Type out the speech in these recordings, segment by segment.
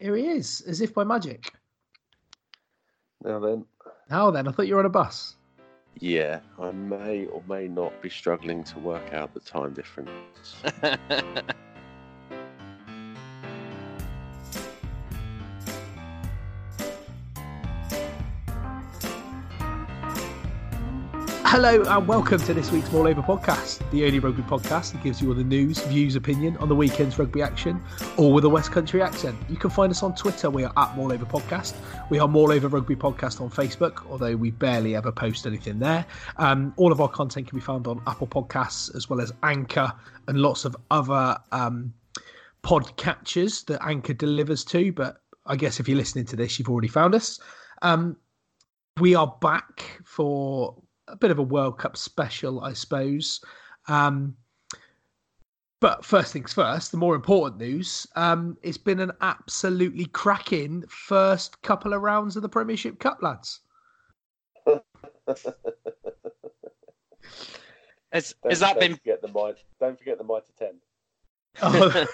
Here he is, as if by magic. Now then, Now then? I thought you were on a bus. yeah, I may or may not be struggling to work out the time difference. Hello and welcome to this week's More Over podcast, the only rugby podcast that gives you all the news, views, opinion on the weekend's rugby action, all with a West Country accent. You can find us on Twitter. We are at More Over Podcast. We are More Over Rugby Podcast on Facebook, although we barely ever post anything there. Um, all of our content can be found on Apple Podcasts as well as Anchor and lots of other um, podcatchers that Anchor delivers to. But I guess if you're listening to this, you've already found us. Um, we are back for a bit of a World Cup special, I suppose. Um, but first things first, the more important news. Um, it's been an absolutely cracking first couple of rounds of the Premiership Cup, lads. Has, Don't- that don't been Forget the mitre, don't forget the mitre ten. Oh,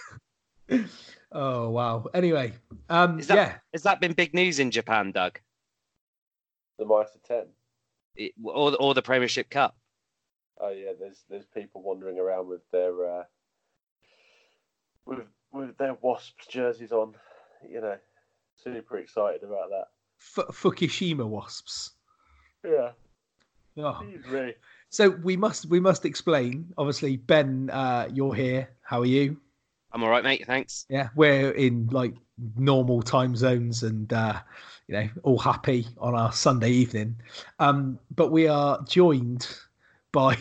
oh, wow. Anyway, um, Is that- yeah. has that been big news in Japan, Doug? The mitre ten. It, or or the Premiership Cup? Oh yeah, there's there's people wandering around with their uh, with with their Wasps jerseys on. You know, super excited about that. F- Fukushima Wasps. Yeah, Oh. So we must we must explain. Obviously, Ben, uh, you're here. How are you? I'm all right, mate. Thanks. Yeah, we're in like normal time zones and uh, you know all happy on our Sunday evening. Um, but we are joined by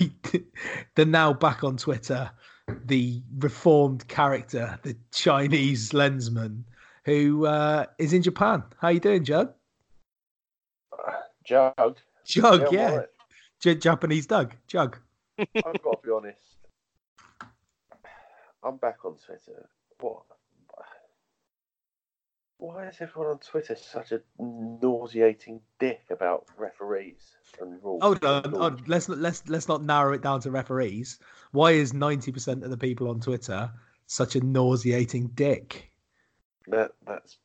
the now back on Twitter, the reformed character, the Chinese lensman, who uh, is in Japan. How are you doing, Jug? Jug. Jug, I'm yeah. J- Japanese Doug, Jug. I've got to be honest. I'm back on Twitter. What? Why is everyone on Twitter such a nauseating dick about referees and rules? Hold on, and hold on. let's not let's let's not narrow it down to referees. Why is ninety percent of the people on Twitter such a nauseating dick? That, that's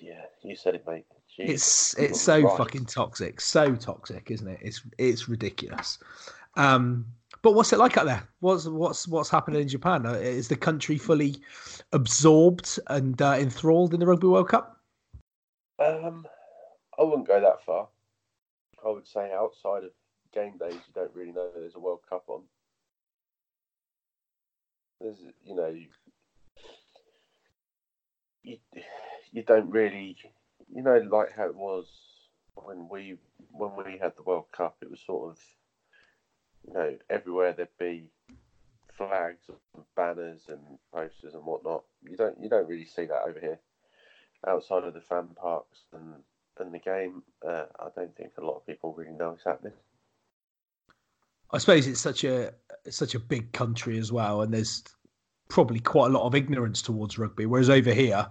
yeah. You said it, mate. Jeez. It's it's so Right. fucking toxic, so toxic, isn't it? It's it's ridiculous. Um, but what's it like out there? What's what's what's happening in Japan? Uh, Is the country fully absorbed and uh, enthralled in the Rugby World Cup? Um, I wouldn't go that far. I would say outside of game days, you don't really know there's a World Cup on. There's, you know, you, you, you don't really, you know, like how it was when we when we had the World Cup. It was sort of, you know, everywhere there'd be flags and banners and posters and whatnot. You don't you don't really see that over here outside of the fan parks and, and the game, uh, I don't think a lot of people really know what's happening. I suppose it's such a such a big country as well, and there's probably quite a lot of ignorance towards rugby. Whereas over here,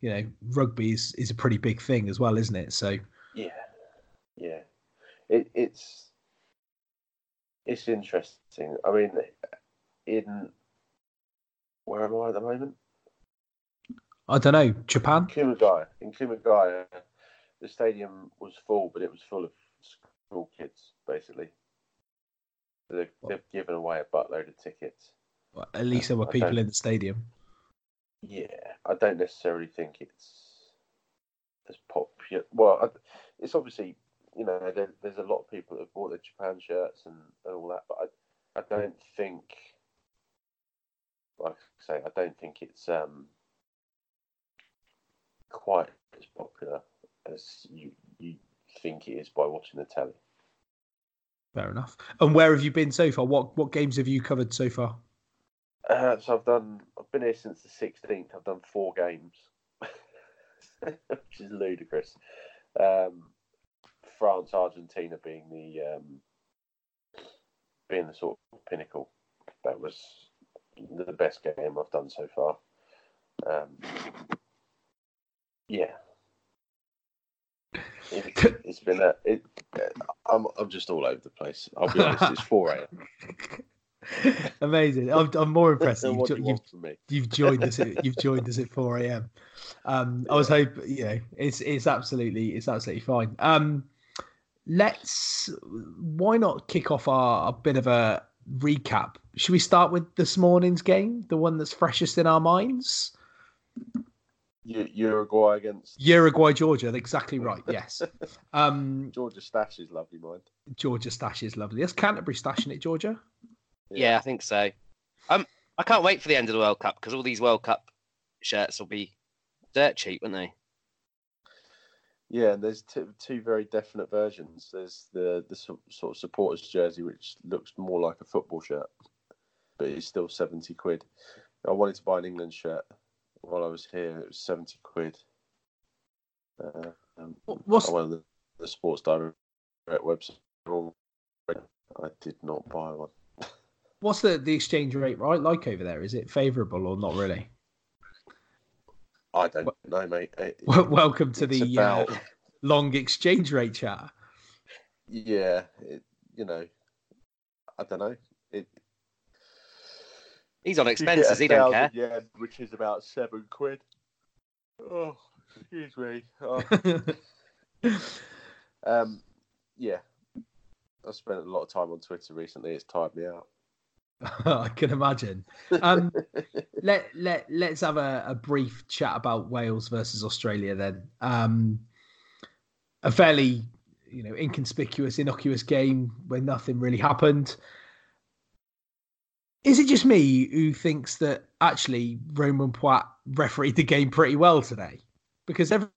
you know, rugby is, is a pretty big thing as well, isn't it? So Yeah, yeah. It, it's it's interesting. I mean, in where am I at the moment? I don't know, Japan. Kumagaya. In Kumagaya, the stadium was full, but it was full of school kids, basically. They've, they've given away a buttload of tickets. Well, At least there were I people in the stadium. Yeah, I don't necessarily think it's as popular. Well, I, it's obviously you know there, there's a lot of people that have bought their Japan shirts and, and all that, but I I don't think, like I say, I don't think it's um quite as popular as you you think it is by watching the telly. Fair enough. And where have you been so far? What what games have you covered so far? Uh, so I've done. I've been here since the sixteenth. I've done four games, which is ludicrous. Um, France, Argentina being the um, being the sort of pinnacle. That was the best game I've done so far. Um, yeah, it, it's been a. It, I'm I'm just all over the place. I'll be honest. It's four a.m. Amazing. I'm, I'm more impressed. You've, jo- you you've, want from me? you've joined us. At, you've joined us at 4 a.m. Um, I was hoping, you know, it's it's absolutely it's absolutely fine. Um, let's why not kick off our a bit of a recap? Should we start with this morning's game, the one that's freshest in our minds? U- Uruguay against Uruguay, Georgia. Exactly right. Yes. Um, Georgia Stash is lovely, mind. Georgia stash is lovely. That's Canterbury stashing it, Georgia. Yeah, I think so. Um, I can't wait for the end of the World Cup because all these World Cup shirts will be dirt cheap, won't they? Yeah, and there's two, two very definite versions. There's the the so- sort of supporters jersey, which looks more like a football shirt, but it's still seventy quid. I wanted to buy an England shirt while I was here. It was seventy quid. Uh, um, What's on the, the Sports Direct website. I did not buy one. what's the the exchange rate right like over there? Is it favourable or not really? I don't know, mate. It- Welcome to it's the uh, long exchange rate chat. yeah, it, you know, I don't know. It, He's on expenses. He don't care. thousand yen, which is about seven quid. Oh, excuse me. Oh. um, yeah, I've spent a lot of time on Twitter recently. It's tired me out. I can imagine. Um, let let let's have a, a brief chat about Wales versus Australia then. Um, a fairly you know inconspicuous, innocuous game where nothing really happened. Is it just me who thinks that actually Romain Poite refereed the game pretty well today? Because every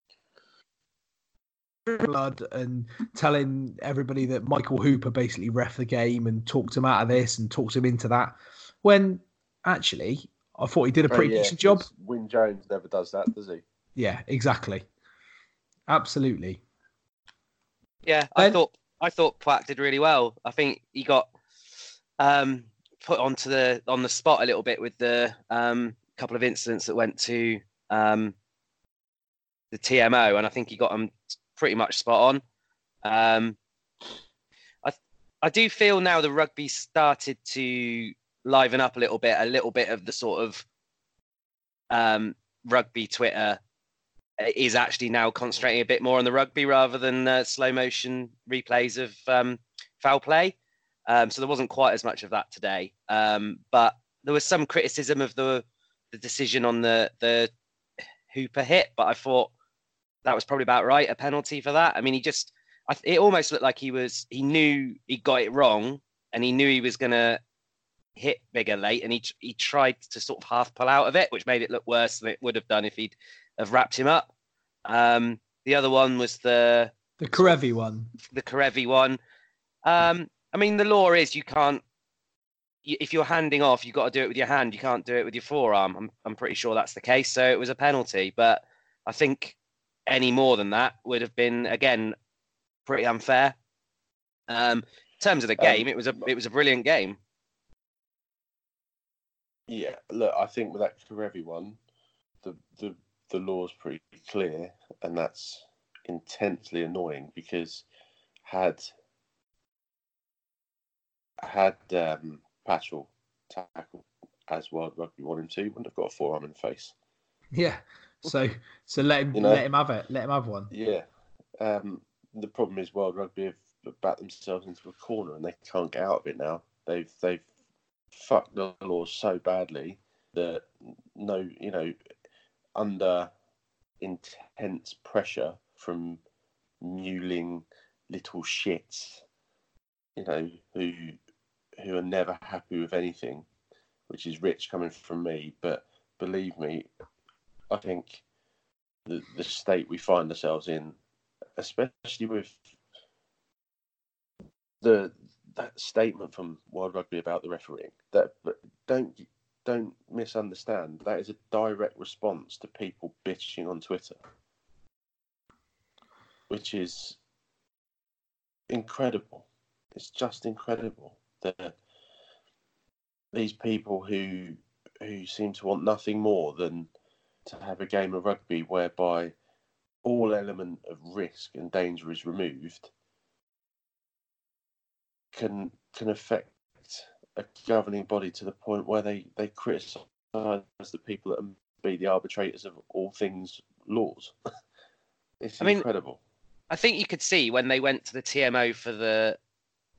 blood and telling everybody that Michael Hooper basically ref the game and talked him out of this and talked him into that. When actually, I thought he did a Oh, pretty yeah, decent job. 'cause Wyn Jones never does that, does he? Yeah, exactly. Absolutely. Yeah, I And- thought I thought Platt did really well. I think he got um, put onto the on the spot a little bit with the um, couple of incidents that went to um, the TMO, and I think he got them pretty much spot on. Um, I I do feel now the rugby started to liven up a little bit, a little bit of the sort of um, rugby Twitter is actually now concentrating a bit more on the rugby rather than uh, slow motion replays of um, foul play. Um, so there wasn't quite as much of that today, um, but there was some criticism of the the decision on the the Hooper hit. But I thought that was probably about right, a penalty for that. I mean, he just I, it almost looked like he was he knew he got it wrong and he knew he was gonna hit bigger late, and he he tried to sort of half pull out of it, which made it look worse than it would have done if he'd have wrapped him up. Um, the other one was the The Kerevi one. the Kerevi one. Um, I mean, the law is you can't. If you're handing off, you've got to do it with your hand. You can't do it with your forearm. I'm, I'm pretty sure that's the case. So it was a penalty. But I think any more than that would have been again pretty unfair. Um, in terms of the Um, game, it was a it was a brilliant game. Yeah, look, I think with that for everyone, the the the law's pretty clear, and that's intensely annoying because had had um, Patchell tackled as World Rugby wanted him to, he wouldn't have got a forearm in the face. Yeah. So so let him You know? let him have it. Let him have one. Yeah. Um, the problem is World Rugby have backed themselves into a corner and they can't get out of it now. They've they've fucked the law so badly that no, you know, under intense pressure from mewling little shits, you know, who who are never happy with anything, which is rich coming from me. But believe me, I think the the state we find ourselves in, especially with the that statement from World Rugby about the refereeing, that but don't don't misunderstand. That is a direct response to people bitching on Twitter, which is incredible. It's just incredible that these people who who seem to want nothing more than to have a game of rugby whereby all element of risk and danger is removed can can affect a governing body to the point where they they criticise the people that be the arbitrators of all things laws. it's I mean- incredible. I think you could see when they went to the TMO for the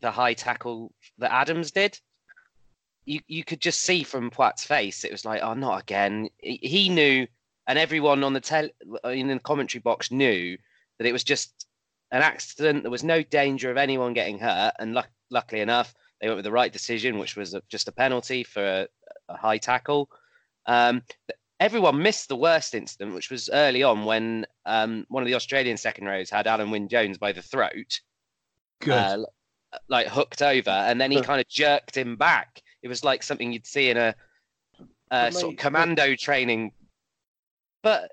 the high tackle that Adams did. You you could just see from Poite's face, it was like, oh, not again. He, he knew, and everyone on the tel in the commentary box knew that it was just an accident. There was no danger of anyone getting hurt, and luck, luckily enough, they went with the right decision, which was just a penalty for a, a high tackle. Um, everyone missed the worst incident, which was early on when um, one of the Australian second rows had Alun Wyn Jones by the throat, Good. uh, like hooked over, and then he kind of jerked him back. It was like something you'd see in a uh, sort of commando training. But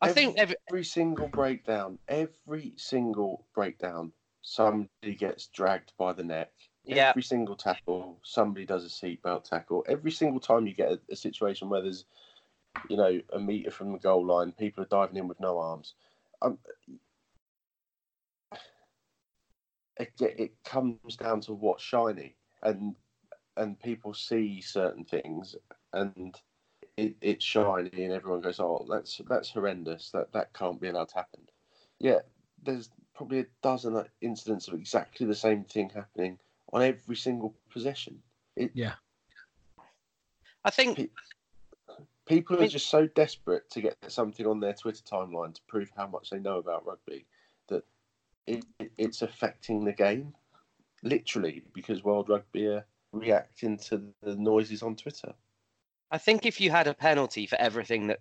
I think every, every single breakdown, every single breakdown, somebody gets dragged by the neck. Yeah. Every single tackle, somebody does a seatbelt tackle. Every single time you get a, a situation where there's, you know, a meter from the goal line, people are diving in with no arms. Um, it, it comes down to what's shiny, and and people see certain things, and it, it's shiny, and everyone goes, "Oh, that's that's horrendous. That that can't be allowed to happen." Yeah, there's probably a dozen uh, incidents of exactly the same thing happening on every single possession. It, Yeah. I think Pe- people are just so desperate to get something on their Twitter timeline to prove how much they know about rugby that it, it, it's affecting the game, literally, because World Rugby are reacting to the noises on Twitter. I think if you had a penalty for everything that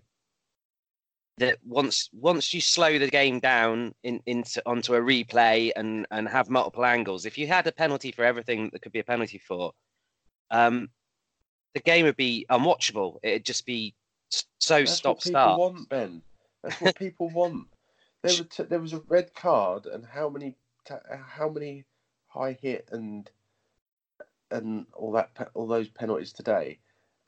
that once once you slow the game down in, into onto a replay and and have multiple angles, if you had a penalty for everything that could be a penalty for, um, the game would be unwatchable. It'd just be so That's stop what people start. want, Ben. That's what people want. There was t- there was a red card, and how many ta- how many high hit and and all that pe- all those penalties today,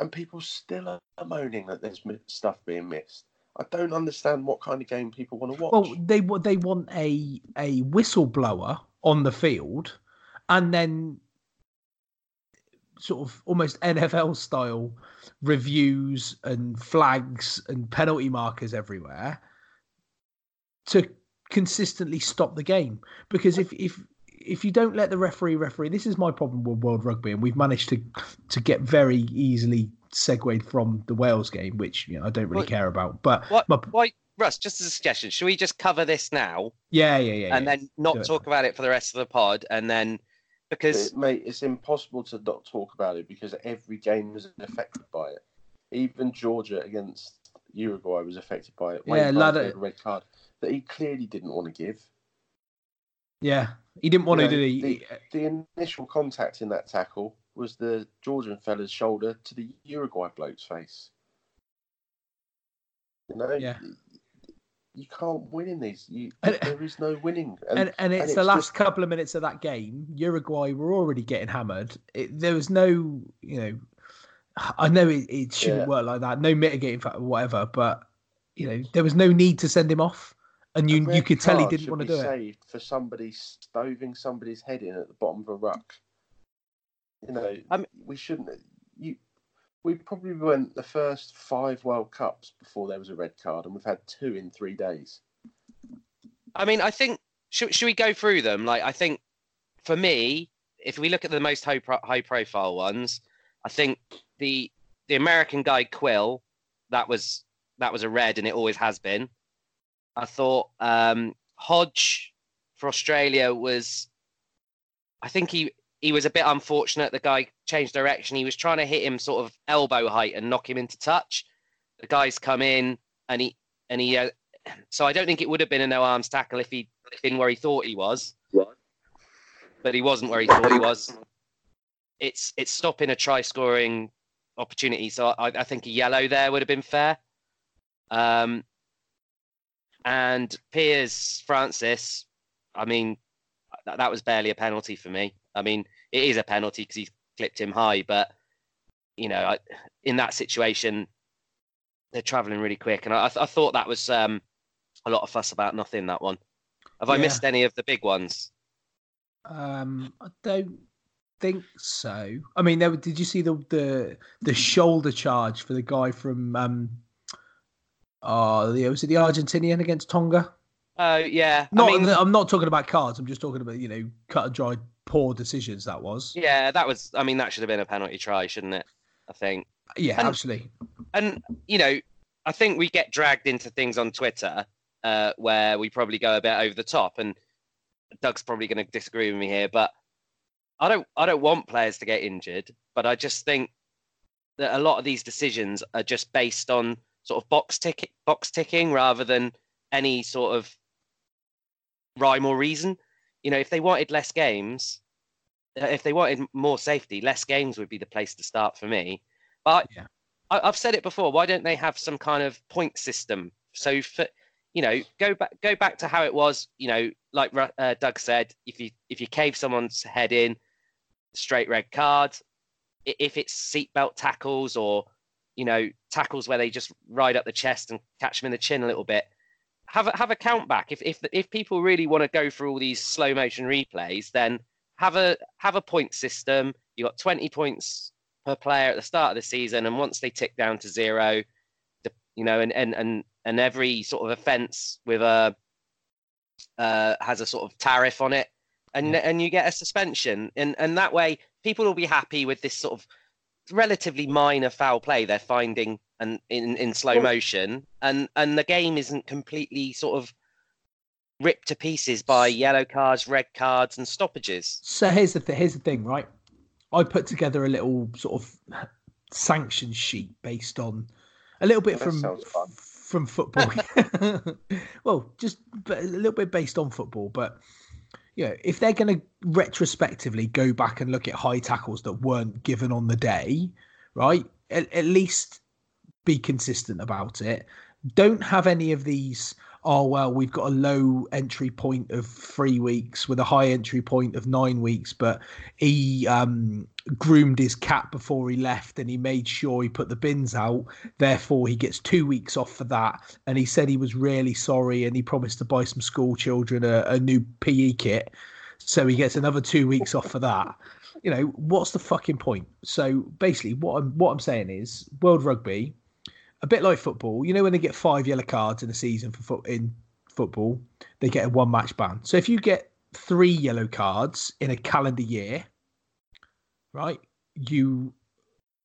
and people still are moaning that there's stuff being missed. I don't understand what kind of game people want to watch. Well, they they want a a whistleblower on the field, and then sort of almost NFL style reviews and flags and penalty markers everywhere to consistently stop the game. Because if if if you don't let the referee referee, this is my problem with World Rugby, and we've managed to to get very easily segued from the Wales game, which you know I don't really Well, care about. But What? my, Why, Russ? Just as a suggestion, should we just cover this now yeah, yeah, yeah, and yeah. then not do it. talk about it for the rest of the pod, and then because It- mate, it's impossible to not talk about it because every game was affected by it. Even Georgia against Uruguay was affected by it. Yeah, Wayne Prowse Ladder- a red card that he clearly didn't want to give. Yeah, he didn't want You to, know, did he? the, uh, the initial contact in that tackle was the Georgian fella's shoulder to the Uruguay bloke's face. You know, Yeah. you can't win in these. You, And- there is no winning. and, and it's and the it's last just- couple of minutes of that game. Uruguay were already getting hammered. It, there was no, you know, I know it, it shouldn't Yeah. work like that. No mitigating factor, whatever. But you know, there was no need to send him off, and you you could tell he didn't want to be do it. saved for somebody stoving somebody's head in at the bottom of a ruck. You know, I'm- we shouldn't. You, we probably went the first five World Cups before there was a red card, and we've had two in three days. I mean, I think should should we go through them? Like, I think for me, if we look at the most high pro- high profile ones, I think the the American guy Quill, that was that was a red, and it always has been. I thought um, Hodge for Australia was, I think he he was a bit unfortunate. The guy changed direction. He was trying to hit him sort of elbow height and knock him into touch. The guy's come in and he and he uh, so I don't think it would have been a no arms tackle if he'd been where he thought he was. But he wasn't where he thought he was. It's it's stopping a try scoring opportunity. So I, I think a yellow there would have been fair. Um, and Piers Francis, I mean, that, that was barely a penalty for me. I mean, it is a penalty because he clipped him high, but you know, I, in that situation, they're travelling really quick, and I, I, thought that was um, a lot of fuss about nothing. That one. Have I Yeah. missed any of the big ones? Um, I don't think so. I mean, there, did you see the the the shoulder charge for the guy from um, oh, the, was it the Argentinian against Tonga? Oh yeah, Not, I mean, I'm not talking about cards. I'm just talking about you know cut and dried poor decisions. That was yeah, that was. I mean, that should have been a penalty try, shouldn't it? I think. yeah, And- absolutely. and you know, I think we get dragged into things on Twitter uh, where we probably go a bit over the top, and Doug's probably going to disagree with me here, but I don't, I don't want players to get injured, but I just think that a lot of these decisions are just based on sort of box tick, box ticking rather than any sort of rhyme or reason. You know, if they wanted less games, uh, if they wanted more safety, less games would be the place to start for me. But Yeah. I, I've said it before. Why don't they have some kind of point system? So for you know, go back go back to how it was. You know, like uh, Doug said, if you if you cave someone's head in, straight red card. If it's seatbelt tackles or you know tackles where they just ride up the chest and catch them in the chin a little bit, have a, have a count back. If if if people really want to go for all these slow motion replays, then have a have a point system. You got twenty points per player at the start of the season, and once they tick down to zero, you know, and and and and every sort of offence with a uh, has a sort of tariff on it, and and you get a suspension, and and that way people will be happy with this sort of relatively minor foul play they're finding and in in slow motion, and and the game isn't completely sort of ripped to pieces by yellow cards, red cards, and stoppages. So here's the th- here's the thing, right? I put together a little sort of sanction sheet based on a little bit That from from football. well, just a little bit based on football, but you know, if they're going to retrospectively go back and look at high tackles that weren't given on the day, right? At, at least be consistent about it. Don't have any of these. Oh well, we've got a low entry point of three weeks with a high entry point of nine weeks, but he um, groomed his cat before he left and he made sure he put the bins out. Therefore, he gets two weeks off for that. And he said he was really sorry and he promised to buy some school children a, a new PE kit. So he gets another two weeks off for that. You know, what's the fucking point? So basically, what I'm what I'm saying is, World Rugby, a bit like football. You know, when they get five yellow cards in a season for foot in football, they get a one match ban. So if you get three yellow cards in a calendar year, right, you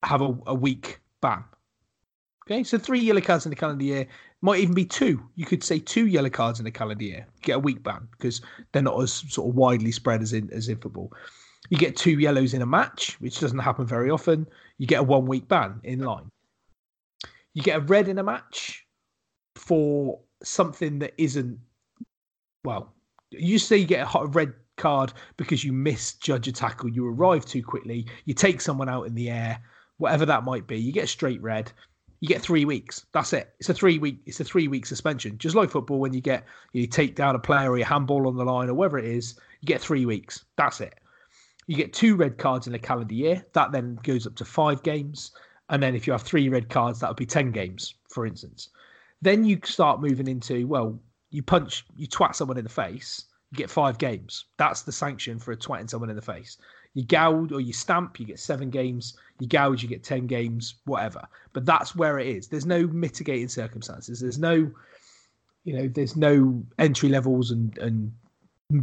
have a, a week ban. Okay, so three yellow cards in a calendar year might even be two. You could say two yellow cards in a calendar year, get a week ban because they're not as sort of widely spread as in as in football. You get two yellows in a match, which doesn't happen very often. You get a one week ban in line. You get a red in a match for something that isn't well. You say you get a hot red card because you misjudge a tackle, you arrive too quickly, you take someone out in the air, whatever that might be. You get a straight red. You get three weeks. That's it. It's a three week. It's a three week suspension. Just like football, when you get you take down a player or you handball on the line or whatever it is, you get three weeks. That's it. You get two red cards in a calendar year. That then goes up to five games. And then if you have three red cards, that would be 10 games, for instance. Then you start moving into, well, you punch, you twat someone in the face, you get five games. That's the sanction for a twatting someone in the face. You gouge or you stamp, you get seven games. You gouge, you get 10 games, whatever. But that's where it is. There's no mitigating circumstances. There's no, you know, there's no entry levels and, and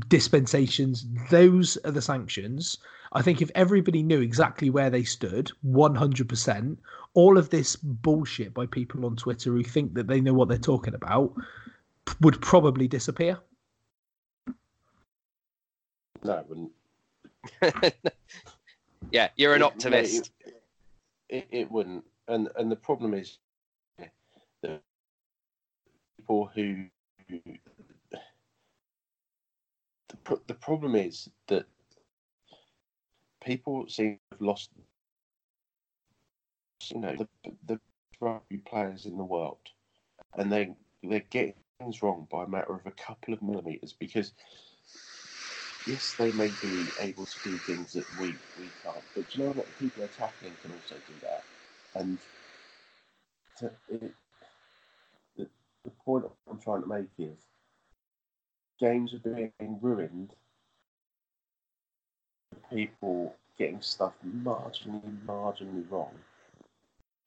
dispensations. Those are the sanctions. I think if everybody knew exactly where they stood, 100%, all of this bullshit by people on Twitter who think that they know what they're talking about would probably disappear. No, it wouldn't. yeah, you're an It- optimist. It, it, it wouldn't, and and the problem is that people who the, the problem is that people seem to have lost you know the, the rugby players in the world. And they they're getting things wrong by a matter of a couple of millimeters because yes they may be able to do things that we we can't. But you know what? People they're tackling can also do that. And to, it, the, the point I'm trying to make is games are being ruined people getting stuff marginally, marginally wrong,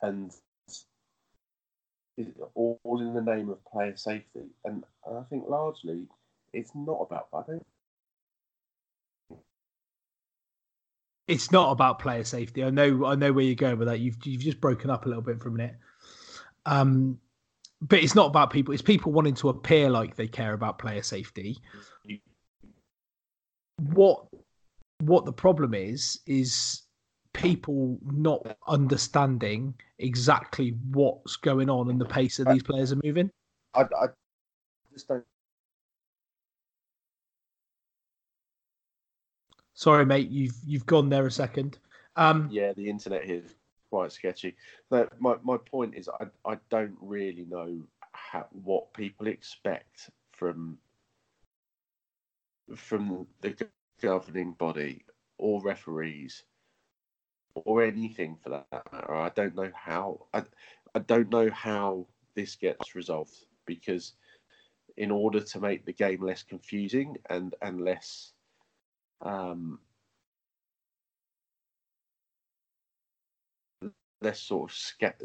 and all, in the name of player safety. And, and I think largely it's not about. I don't. It's not about player safety. I know. I know where you're going with that. You've you've just broken up a little bit for a minute. Um, but it's not about people. It's people wanting to appear like they care about player safety. What what the problem is is people not understanding exactly what's going on and the pace that these players are moving. I, I just don't. Sorry, mate. You've you've gone there a second. Um, Yeah, the internet here is quite sketchy. No, my my point is, I I don't really know how, what people expect from from the governing body or referees or anything for that matter. I don't know how. I I don't know how this gets resolved because in order to make the game less confusing and and less um less sort of scat.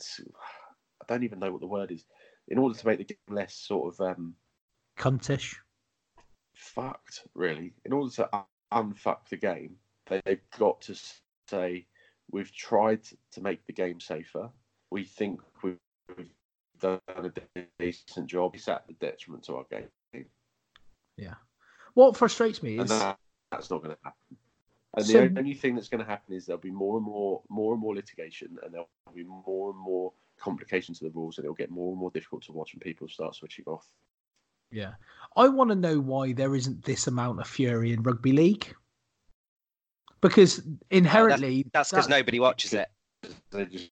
I don't even know what the word is. In order to make the game less sort of um, cuntish. fucked, really. In order to un- unfuck the game, they- they've got to say we've tried to make the game safer. We think we've done a decent job. It's at the detriment to our game, Yeah. What frustrates me is that, that's not going to happen. And So- the only thing that's going to happen is there'll be more and more, more and more litigation, and there'll be more and more complications to the rules, and it'll get more and more difficult to watch, and people start switching off. Yeah. I want to know why there isn't this amount of fury in rugby league. Because inherently, That's because that- nobody watches it. They just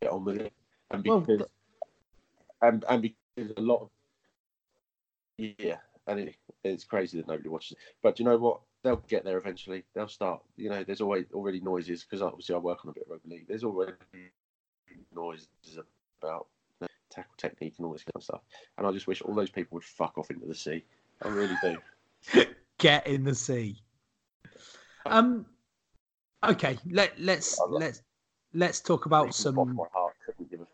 get on with it, and Well, because and and because a lot of yeah, and it, it's crazy that nobody watches it. But do you know what? They'll get there eventually. They'll start. You know, there's always already noises because obviously I work on a bit of rugby league. There's already noises about you know, tackle technique and all this kind of stuff. And I just wish all those people would fuck off into the sea. I really do. get in the sea. Um. Okay. Let let's let's let's talk about From the bottom some. my heart, couldn't give a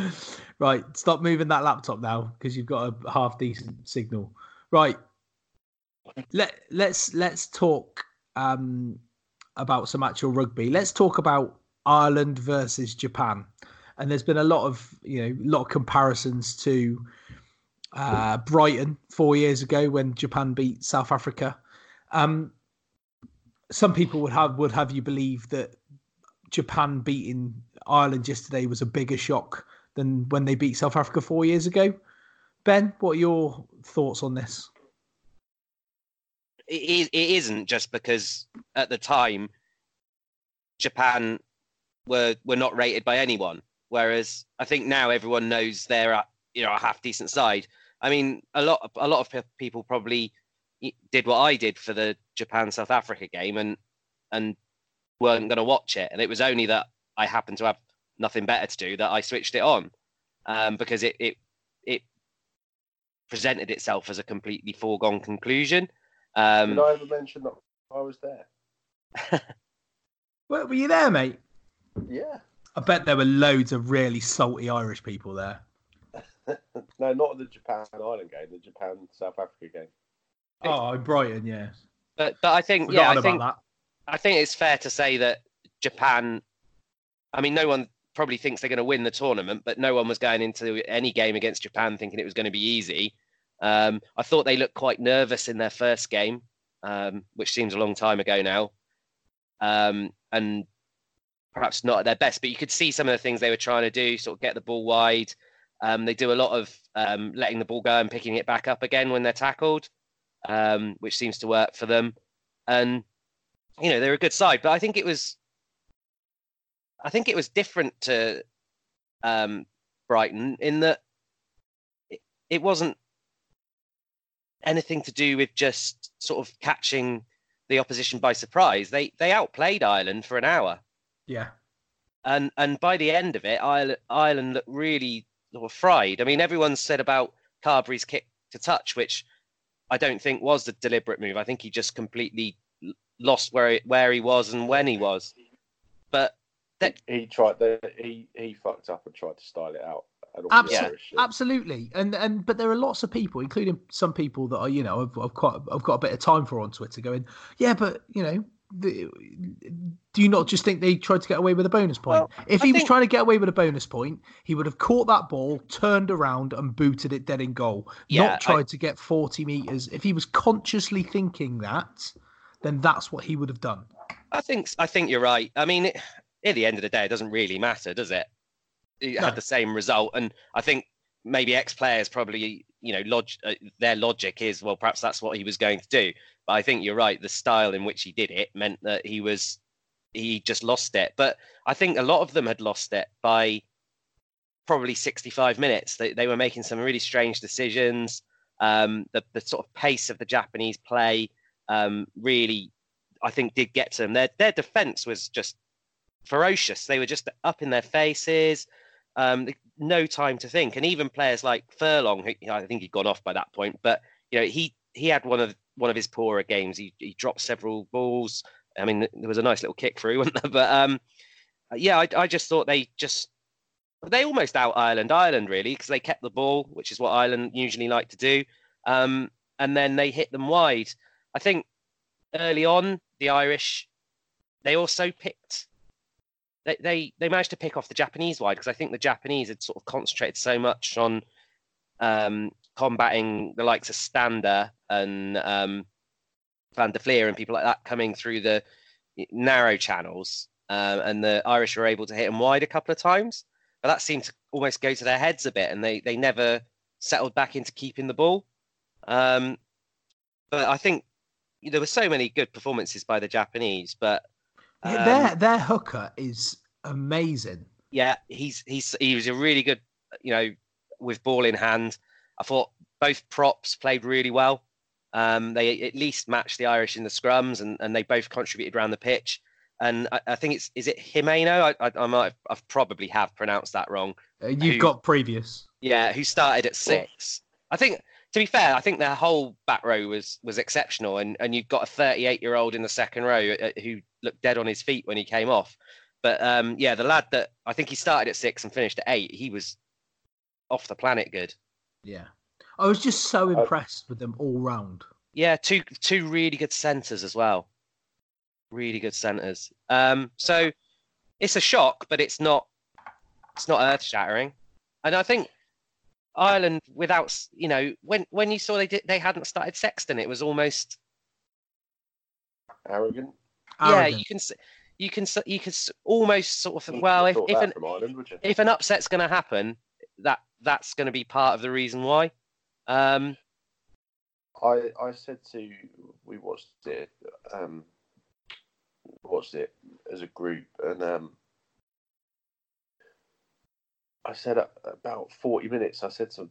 fuck. right. Stop moving that laptop now because you've got a half decent signal. Right. Let let's let's talk um about some actual rugby. Let's talk about Ireland versus Japan. And there's been a lot of you know a lot of comparisons to uh, Brighton four years ago when Japan beat South Africa. Um, some people would have would have you believe that Japan beating Ireland yesterday was a bigger shock than when they beat South Africa four years ago. Ben, what are your thoughts on this? It, it isn't just because at the time Japan were were not rated by anyone, whereas I think now everyone knows they're a, you know a half decent side. I mean, a lot a lot of people probably did what I did for the Japan South Africa game and and weren't going to watch it, and it was only that I happened to have nothing better to do that I switched it on um, because it, it it presented itself as a completely foregone conclusion. Um, Did I ever mention that I was there? Were, were you there, mate? Yeah. I bet there were loads of really salty Irish people there. no, not the Japan Ireland game, the Japan South Africa game. Oh, in Brighton, yeah. But but I think Forgotten yeah, I think that. I think it's fair to say that Japan. I mean, no one probably thinks they're going to win the tournament, but no one was going into any game against Japan thinking it was going to be easy. Um, I thought they looked quite nervous in their first game, um, which seems a long time ago now, um, and perhaps not at their best. But you could see some of the things they were trying to do, sort of get the ball wide. Um, they do a lot of um, letting the ball go and picking it back up again when they're tackled, um, which seems to work for them. And you know they're a good side, but I think it was, I think it was different to Brighton in that it wasn't anything to do with just sort of catching the opposition by surprise. They they outplayed Ireland for an hour, Yeah. and and by the end of it, Ireland, Ireland looked really sort of fried. I mean, everyone said about Carbery's kick to touch, which I don't think was a deliberate move. I think he just completely lost where he, where he was and when he was. But that He tried. The, he he fucked up and tried to style it out. Absolutely, absolutely, and and but there are lots of people, including some people that are you know I've, I've quite I've got a bit of time for on Twitter, going, yeah, but you know, the, do you not just think they tried to get away with a bonus point? Well, if I he was trying to get away with a bonus point, he would have caught that ball, turned around, and booted it dead in goal. Yeah, not tried to get forty meters. If he was consciously thinking that, then that's what he would have done. I think I think you're right. I mean, it, at the end of the day, it doesn't really matter, does it? No. had the same result, and I think maybe ex players probably, you know, log- uh, their logic is well, perhaps that's what he was going to do. But I think you're right. The style in which he did it meant that he was he just lost it. But I think a lot of them had lost it by probably 65 minutes. They they were making some really strange decisions. Um, the the sort of pace of the Japanese play um, really, I think, did get to them. Their their defense was just ferocious. They were just up in their faces. Um, no time to think, and even players like Furlong, who you know, I think he'd gone off by that point, but you know he he had one of one of his poorer games. He he dropped several balls. I mean, there was a nice little kick through, wasn't there? But um, yeah, I, I just thought they just they almost out Ireland, Ireland really, because they kept the ball, which is what Ireland usually like to do. Um, and then they hit them wide. I think early on, the Irish they also picked they they, they managed to pick off the Japanese wide because I think the Japanese had sort of concentrated so much on um, combating the likes of Stander and um, Van der Flier and people like that coming through the narrow channels, uh, and the Irish were able to hit them wide a couple of times. But that seemed to almost go to their heads a bit, and they they never settled back into keeping the ball. Um, but I think there were so many good performances by the Japanese, but um, their their hooker is amazing. yeah, he's he's he was a really good, you know, with ball in hand. I thought both props played really well. Um, they at least matched the Irish in the scrums, and, and they both contributed around the pitch. And I, I think it's is it Jimeno? I, I, I might have, I've probably have pronounced that wrong. Uh, you've Who- got previous. Yeah, who started at six. I think to be fair, I think their whole back row was was exceptional, and and you've got a 38 year old in the second row uh, who looked dead on his feet when he came off. But um, yeah, the lad that I think he started at six and finished at eight, he was off the planet good. Yeah, I was just so Uh, impressed with them all round. Yeah, two two really good centres as well. Really good centres. Um, so it's a shock, but it's not it's not earth shattering. And I think Ireland, without you know, when when you saw they did they hadn't started Sexton, it was almost Arrogant. Yeah. You can you can you can almost sort of well, if if an Ireland, if an upset's going to happen, that that's going to be part of the reason why. Um, I I said to we watched it um watched it as a group and um I said about forty minutes I said to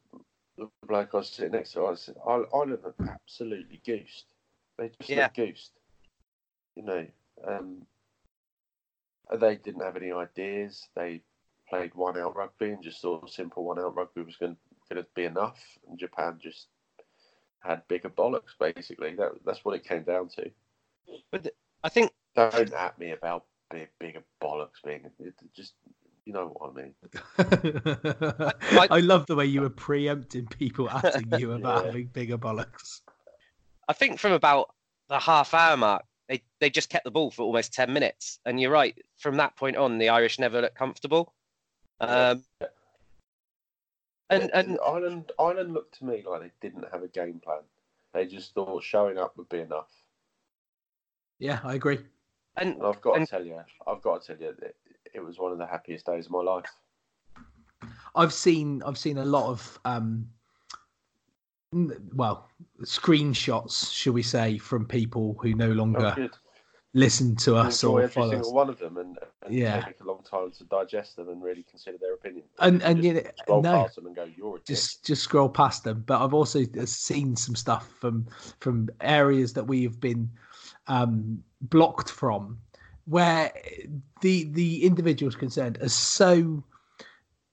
the bloke I was sitting next to I said "I- Ireland are absolutely goosed they just Yeah. look goosed you know um they didn't have any ideas. They played one out rugby and just thought simple one out rugby was going to be enough. And Japan just had bigger bollocks, basically. That, that's what it came down to. But th- I think Don't at me about big, bigger bollocks being it, just, you know what I mean. I, I love the way you were preempting people asking you about Yeah. having bigger bollocks. I think from about the half hour mark, they, they just kept the ball for almost 10 minutes. And you're right, from that point on, the Irish never looked comfortable. Um, and, and Ireland, Ireland looked to me like they didn't have a game plan. They just thought showing up would be enough. Yeah, I agree. and And I've got And- to tell you, I've got to tell you that it was one of the happiest days of my life. I've seen I've seen a lot of um n- well screenshots, shall we say, from people who no Oh, longer good. listen to us or every follow us. single one of them, and, and Yeah. take a long time to digest them and really consider their opinion. And and just you know, scroll no, past them and go, "You're a dick." just just scroll past them. But I've also seen some stuff from from areas that we have been um, blocked from, where the the individuals concerned are so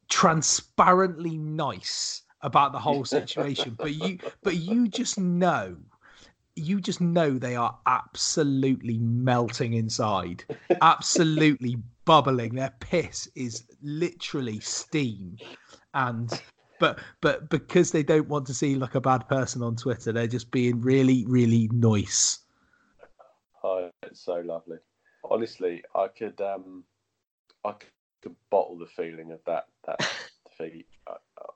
transparently nice about the whole situation, but you but you just know. You just know they are absolutely melting inside, absolutely bubbling. Their piss is literally steam, and but but because they don't want to seem like a bad person on Twitter, they're just being really really nice. Oh, it's so lovely. Honestly, I could um, I could bottle the feeling of that that defeat.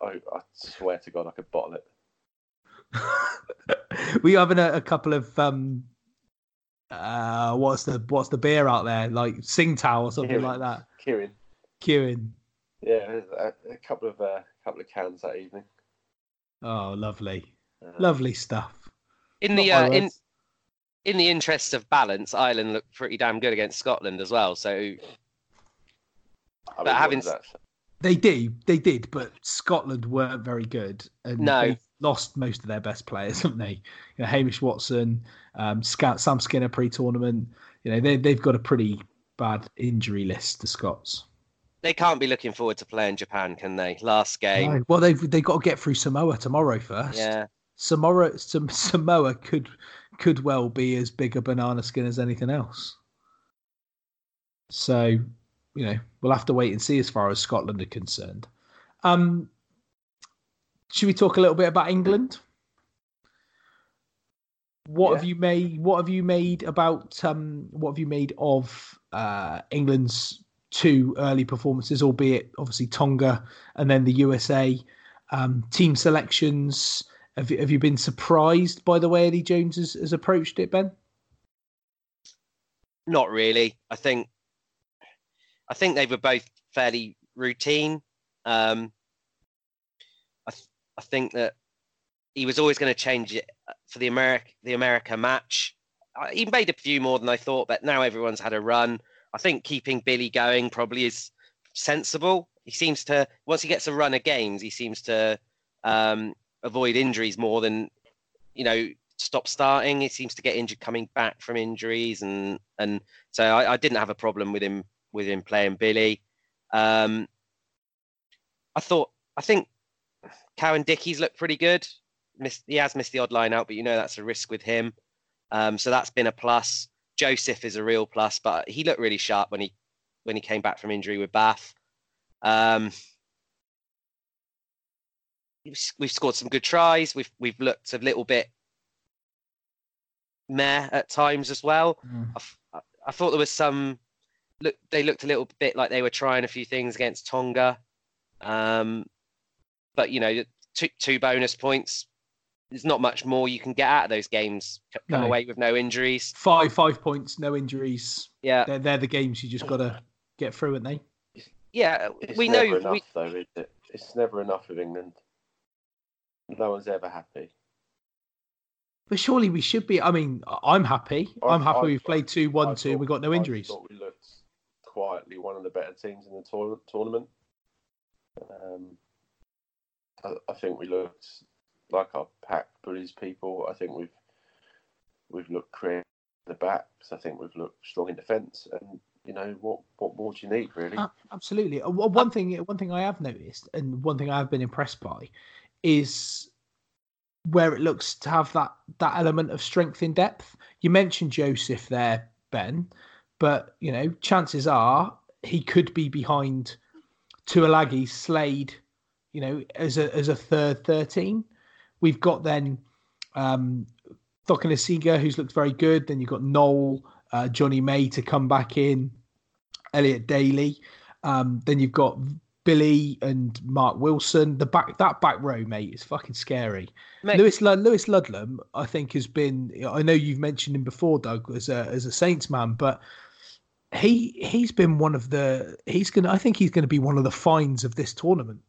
I, I, I swear to God, I could bottle it. we having a, a couple of um, uh, what's the what's the beer out there like Tsingtao or something Kirin. like that. Kirin, Kirin, yeah, a, a couple of uh, couple of cans that evening. oh lovely, Uh, lovely stuff. in the uh, in words. in the interest of balance, Ireland looked pretty damn good against Scotland as well. So I mean, but having that say? They did, they did, but Scotland weren't very good, and No. they've lost most of their best players, haven't they? You know, Hamish Watson, um, Scout, Sam Skinner pre-tournament. You know, they they've got a pretty bad injury list, the Scots. they can't be looking forward to playing Japan, can they? Last game, No. Well, they've they've got to get through Samoa tomorrow first. yeah. Samoa Sam, Samoa could could well be as big a banana skin as anything else. So, you know, we'll have to wait and see as far as Scotland are concerned. Um, should we talk a little bit about England? What have you made? What have you made about? Um, what have you made of uh, England's two early performances, albeit obviously Tonga and then the USA um, team selections? Have you, have you been surprised by the way Eddie Jones has, has approached it, Ben? Not really. I think I think they were both fairly routine. Um, I th- I think that he was always going to change it uh, for the America the America match. Uh, He made a few more than I thought, but now everyone's had a run. I think keeping Billy going probably is sensible. He seems to once he gets a run of games, he seems to um, avoid injuries more than you know stop starting. He seems to get injured coming back from injuries, and and so I, I didn't have a problem with him with him playing Billy. Um, I thought I think Cowan-Dickie's looked pretty good. Missed, he has missed the odd line out, but you know that's a risk with him. Um, so that's been a plus. Joseph is a real plus, but he looked really sharp when he when he came back from injury with Bath. Um, we've scored some good tries. We've we've looked a little bit meh at times as well. I thought there was some look. They looked a little bit like they were trying a few things against Tonga, um, but you know, two, two bonus points. There's not much more you can get out of those games. Come No. away with no injuries. Five five points, no injuries. Yeah, They're, they're the games you just got to get through, aren't they? yeah. It's we never know. enough, We, though, is it? It's never enough of England. No one's ever happy. But surely we should be. I mean, I- I'm happy. I- I'm happy I- we've played 2 1 I 2. thought- We've got no I injuries. thought we looked quietly one of the better teams in the tour- tournament. Um, I, I think we looked like our pack bullies people. I think we've we've looked creative the backs. I think we've looked strong in defence, and you know what what more do you need really? Uh, absolutely. Uh, one thing, one thing I have noticed, and one thing I've been impressed by, is where it looks to have that that element of strength in depth. You mentioned Joseph there, Ben, but you know chances are he could be behind Tuilagi, Slade, you know, as a as a third thirteen. We've got then um Cokanasiga, who's looked very good. Then you've got Nowell, uh, Jonny May to come back in, Elliot Daly. Um, then you've got Billy and Mark Wilson. The back that back row, mate, is fucking scary. Mate. Lewis Lewis Ludlam, I think, has been. I know you've mentioned him before, Doug, as a as a Saints man, but he he's been one of the. He's gonna. I think he's going to be one of the finds of this tournament.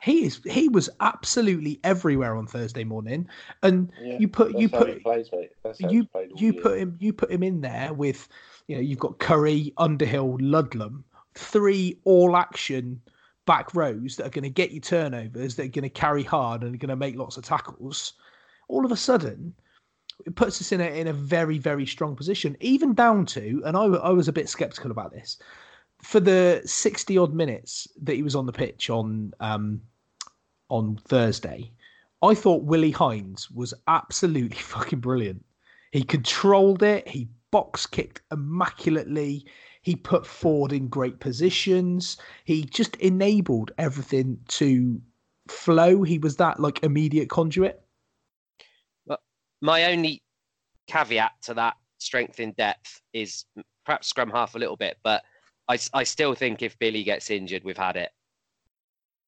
He is. He was absolutely everywhere on Thursday morning, and yeah, you put you put plays, you you put him you put him in there with, you know, you've got Curry, Underhill, Ludlam, three all action back rows that are going to get you turnovers, that are going to carry hard and are going to make lots of tackles. All of a sudden, it puts us in a in a very very strong position, even down to, and I I was a bit skeptical about this for the 60 odd minutes that he was on the pitch on um, on Thursday, I thought Willi Heinz was absolutely fucking brilliant. He controlled it, he box kicked immaculately, he put Ford in great positions, he just enabled everything to flow. He was that like immediate conduit. But my only caveat to that strength in depth is perhaps scrum half a little bit, but I, I still think if Billy gets injured, we've had it.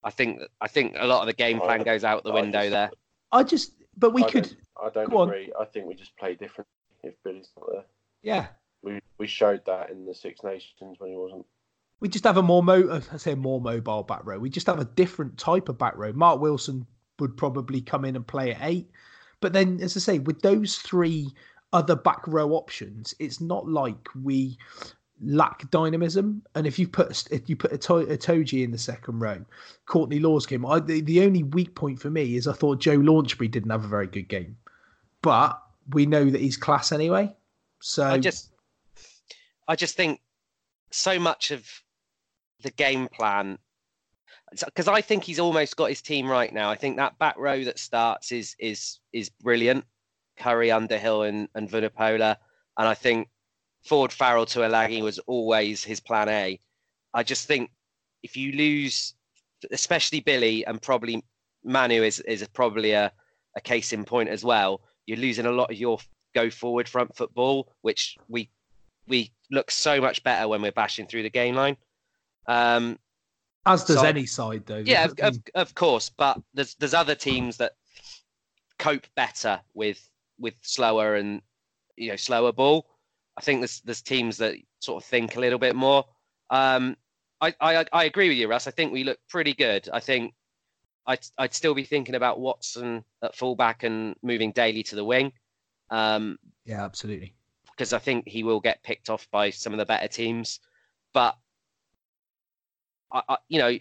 I think I think a lot of the game plan goes out the I window just, there. I just, but we I could. Don't, I don't agree. On. I think we just play differently if Billy's not there. Yeah. We we showed that in the Six Nations when he wasn't. We just have a more mo. Uh, I say more mobile back row. We just have a different type of back row. Mark Wilson would probably come in and play at eight, but then, as I say, with those three other back row options, it's not like we lack dynamism. And if you put if you put a, to- a Toji in the second row, Courtney Lawes came. I, the, the only weak point for me is I thought Joe Launchbury didn't have a very good game, but we know that he's class anyway. So I just, I just think so much of the game plan because I think he's almost got his team right now. I think that back row that starts is is is brilliant. Curry, Underhill, and and and I think Ford Farrell Tuilagi was always his plan A. I just think if you lose, especially Billy and probably Manu is is probably a, a case in point as well. You're losing a lot of your go forward front football, which we we look so much better when we're bashing through the game line. Um, As does so, any side, though. Yeah, of, of, of course, but there's there's other teams that cope better with with slower and you know slower ball. I think there's there's teams that sort of think a little bit more. Um, I, I I agree with you, Russ. I think we look pretty good. I think I'd I'd still be thinking about Watson at fullback and moving Daly to the wing. Um, yeah, absolutely. Because I think he will get picked off by some of the better teams, but I, I, you know,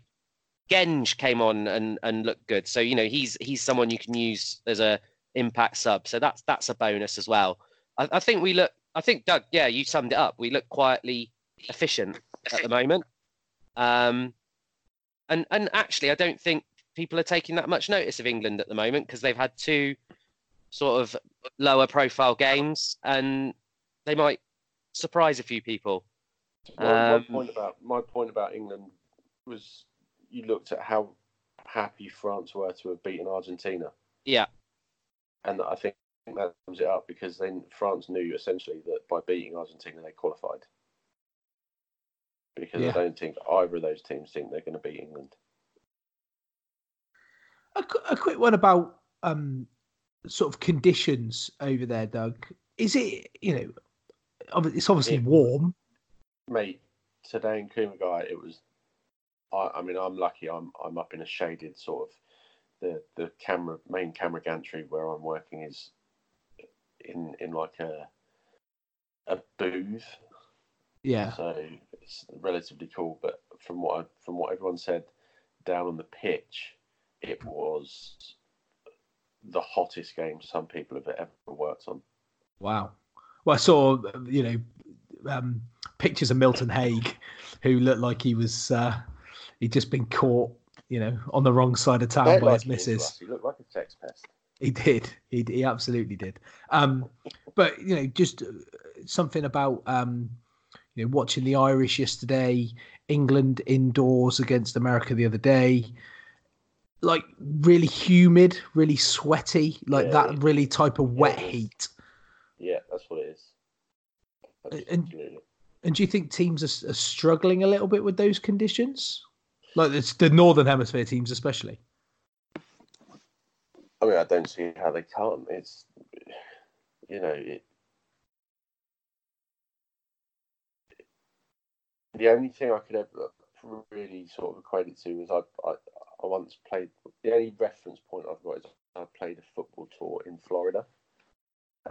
Genge came on and and looked good. So you know he's he's someone you can use as a impact sub. So that's that's a bonus as well. I, I think we look I think Doug, yeah, you summed it up. We look quietly efficient at the moment. Um, and and actually, I don't think people are taking that much notice of England at the moment because they've had two sort of lower profile games, and they might surprise a few people. Um, my, point about my point about England was you looked at how happy France were to have beaten Argentina. Yeah, and I think think that sums it up because then France knew essentially that by beating Argentina they qualified. Because yeah. I don't think either of those teams think they're going to beat England. A, a quick one about um, sort of conditions over there, Doug. Is it you know? It's obviously it, warm. Mate, today in Kumagai, it was. I, I mean, I'm lucky. I'm I'm up in a shaded sort of the the camera main camera gantry where I'm working is in in like a a booth. Yeah. So it's relatively cool. But from what I, from what everyone said, down on the pitch, it was the hottest game some people have ever worked on. Wow. Well, I saw you know um, pictures of Milton Haig, who looked like he was uh, he'd just been caught, you know, on the wrong side of town They're by like his missus. He looked like a sex pest. He did. He he absolutely did. Um, but you know, just uh, something about um, you know, watching the Irish yesterday, England indoors against America the other day. Like really humid, really sweaty, like Yeah, that really type of wet is. heat. Yeah, that's what it is. And- Absolutely. And do you think teams are, are struggling a little bit with those conditions? Like it's the northern hemisphere teams, especially. I mean, I don't see how they can't. It's, you know, it, the only thing I could ever really sort of equate it to was I, I, I once played. The only reference point I've got is I played a football tour in Florida,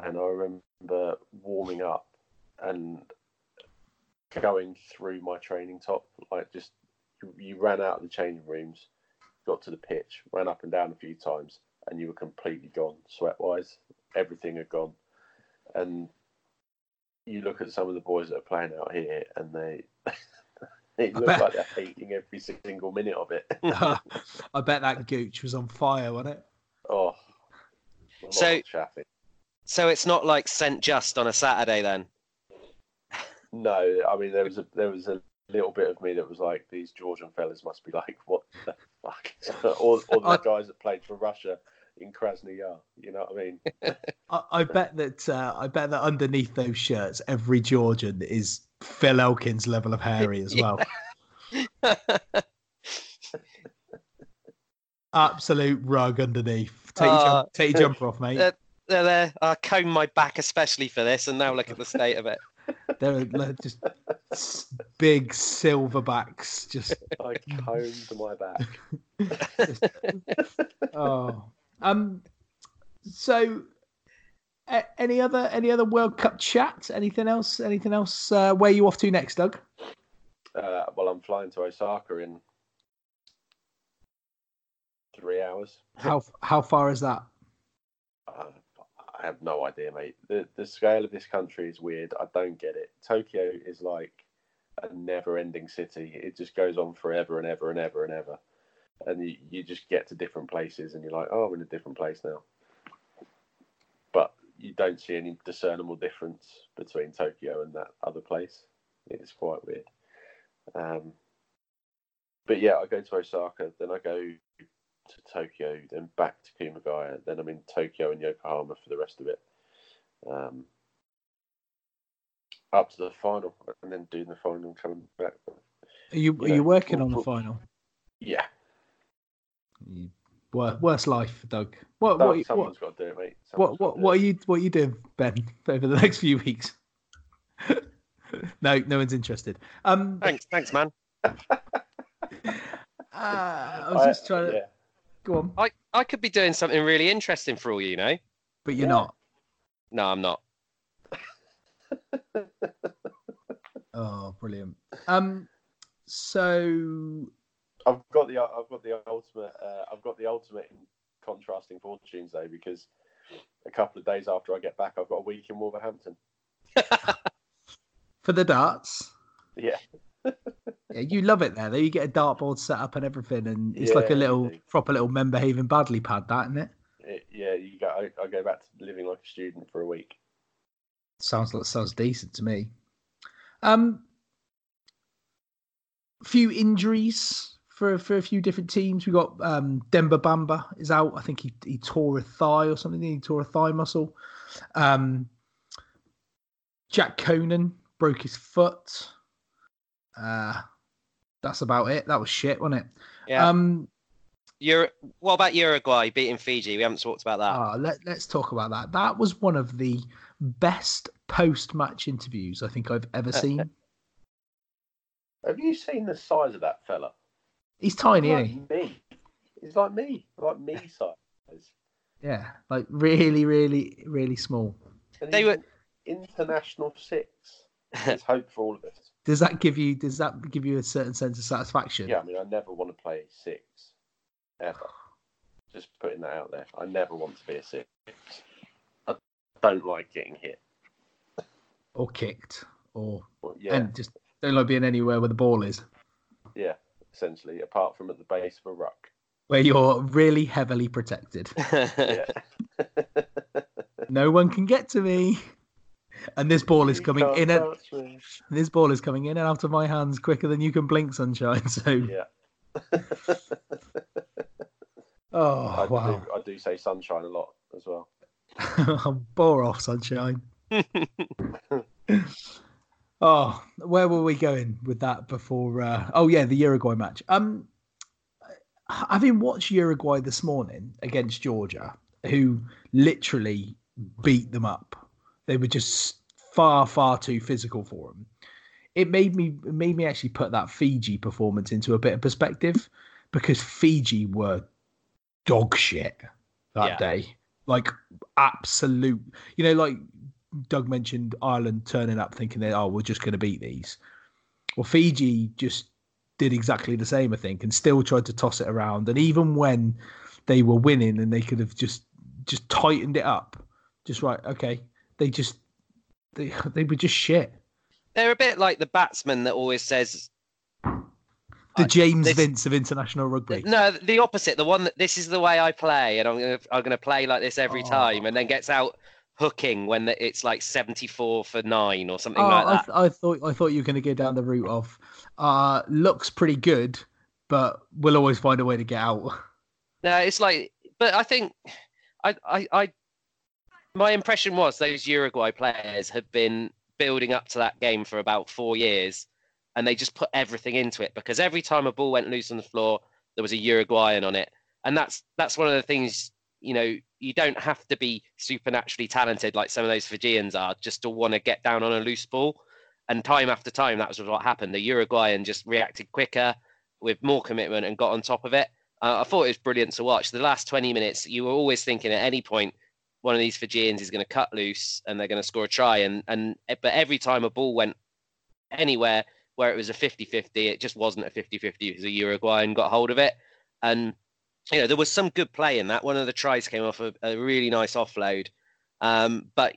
and I remember warming up and going through my training top, like just you, you ran out of the changing rooms, got to the pitch, ran up and down a few times, and you were completely gone sweat wise. Everything had gone, and you look at some of the boys that are playing out here, and they it looks bet. like they're hating every single minute of it. I bet that gooch was on fire, wasn't it? oh, a lot So- of traffic. So it's not like St. Just on a Saturday then. No, I mean there was a there was a little bit of me that was like, these Georgian fellas must be like, what the fuck? or, or the I- guys that played for Russia in Krasny Yar. You know what I mean? I, I bet that uh, I bet that underneath those shirts, every Georgian is Phil Elkins level of hairy as well. Absolute rug underneath. Take, your, Uh, jump, take your jumper off, mate. They're, they're there. I combed my back especially for this, and now look at the state of it. They're they're just s- big silverbacks. Just I combed my back. oh, um. So, a- any other any other World Cup chat? Anything else? Anything else? Uh, where you off to next, Doug? Uh, well, I'm flying to Osaka in three hours. How how far is that? I have no idea, mate. The the scale of this country is weird. I don't get it. Tokyo is like a never-ending city. It just goes on forever and ever and ever and ever, and you, you just get to different places, and you're like, oh, I'm in a different place now. But you don't see any discernible difference between Tokyo and that other place. It's quite weird. Um, but yeah, I go to Osaka, then I go to Tokyo, then back to Kumagaya, then I'm in Tokyo and Yokohama for the rest of it. Um, up to the final, and then doing the final and coming back. Are you You are you working we'll on the final? Yeah, Wor- Worst life, Doug. What Some- what what someone's got to do it, mate. what Someone's what, do what are you what are you doing, Ben, over the next few weeks? no, no one's interested. Um, Thanks, thanks, man. uh, I was just trying to yeah. Go on, I, I could be doing something really interesting for all you know. but you're Yeah. not. No, I'm not. Oh, brilliant. Um, so I've got the I've got the ultimate uh, I've got the ultimate in contrasting fortunes though because a couple of days after I get back I've got a week in Wolverhampton. for the darts, Yeah, yeah, you love it there. Though you get a dartboard set up and everything, and it's like a little proper little men behaving badly pad, that isn't it? it, yeah. You go I, I go back to living like a student for a week. Sounds like sounds decent to me. Um, few injuries for for a few different teams. We got um Demba Bamba is out. I think he he tore a thigh or something. He tore a thigh muscle. Um, Jack Conan broke his foot. Uh, that's about it. That was shit, wasn't it? Yeah. Um, Ur- what about Uruguay beating Fiji? We haven't talked about that. Ah, let, let's talk about that. That was one of the best post match interviews I think I've ever seen. Have you seen the size of that fella? He's tiny, He's isn't he? like me. He's like me, like me size. Yeah, like really, really, really small. They And he's were- international six. There's hope for all of us. Does that give you? Does that give you a certain sense of satisfaction? Yeah, I mean, I never want to play six ever. Just putting that out there. I never want to be a six. I don't like getting hit. Or kicked, or Well, yeah, and just don't like being anywhere where the ball is, yeah, essentially, apart from at the base of a ruck. where you're really heavily protected. No one can get to me. And this ball is coming in and touch me. this ball is coming in and out of my hands quicker than you can blink, sunshine. So, Yeah. oh I, wow, do, I do say sunshine a lot as well. I'm bore off, sunshine. oh, where were we going with that before? Uh... Oh yeah, the Uruguay match. Um, having watched Uruguay this morning against Georgia, who literally beat them up, they were just far, far too physical for them. It made me it made me actually put that Fiji performance into a bit of perspective because Fiji were dog shit that Yeah. day. Like absolute, you know, like Doug mentioned Ireland turning up thinking that oh we're just going to beat these. Well, Fiji just did exactly the same, I think, and still tried to toss it around. And even when they were winning and they could have just just tightened it up, just right, okay, they just they they were just shit. They're a bit like the batsman that always says, The James this- Vince of international rugby. "No, the opposite. The one that this is the way I play, and I'm gonna I'm gonna play like this every Oh. time," and then gets out hooking when the, it's like 74 for nine or something Oh, like I, that. th- I thought I thought you were going to go down the route of uh looks pretty good, but we'll always find a way to get out. No, it's like, but I think, I, I, I, my impression was those Uruguay players had been building up to that game for about four years, and they just put everything into it because every time a ball went loose on the floor, there was a Uruguayan on it, and that's that's one of the things. You know, you don't have to be supernaturally talented like some of those Fijians are just to want to get down on a loose ball. And time after time, that was what happened. The Uruguayan just reacted quicker with more commitment and got on top of it. Uh, I thought it was brilliant to watch. The last 20 minutes, you were always thinking at any point, one of these Fijians is going to cut loose and they're going to score a try. And, and but every time a ball went anywhere where it was a 50 50, it just wasn't a 50 50 because a Uruguayan got hold of it. And, you know, there was some good play in that. One of the tries came off a, a really nice offload. Um, but